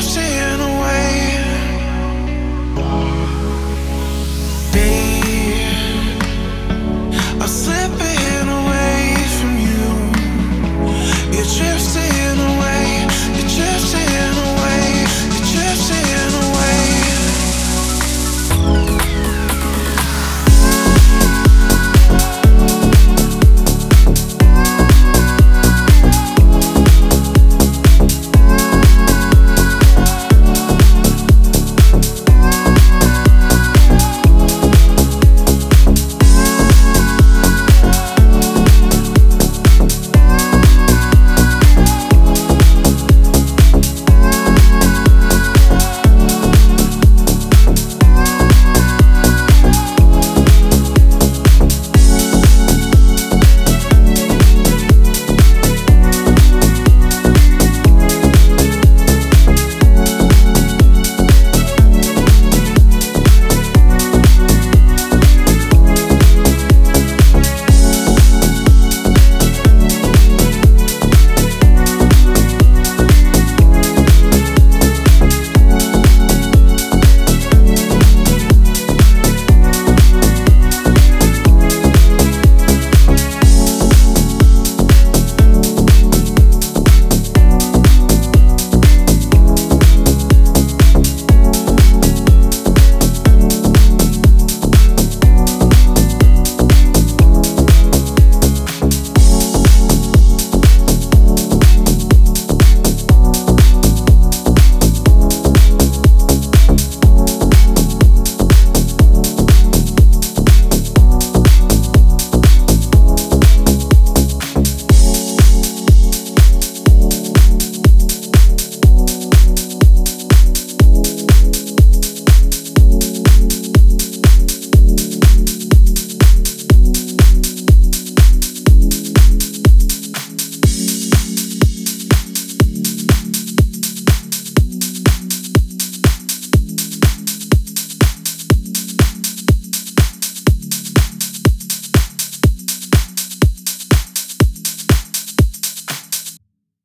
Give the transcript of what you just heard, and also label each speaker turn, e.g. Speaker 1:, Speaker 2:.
Speaker 1: Christian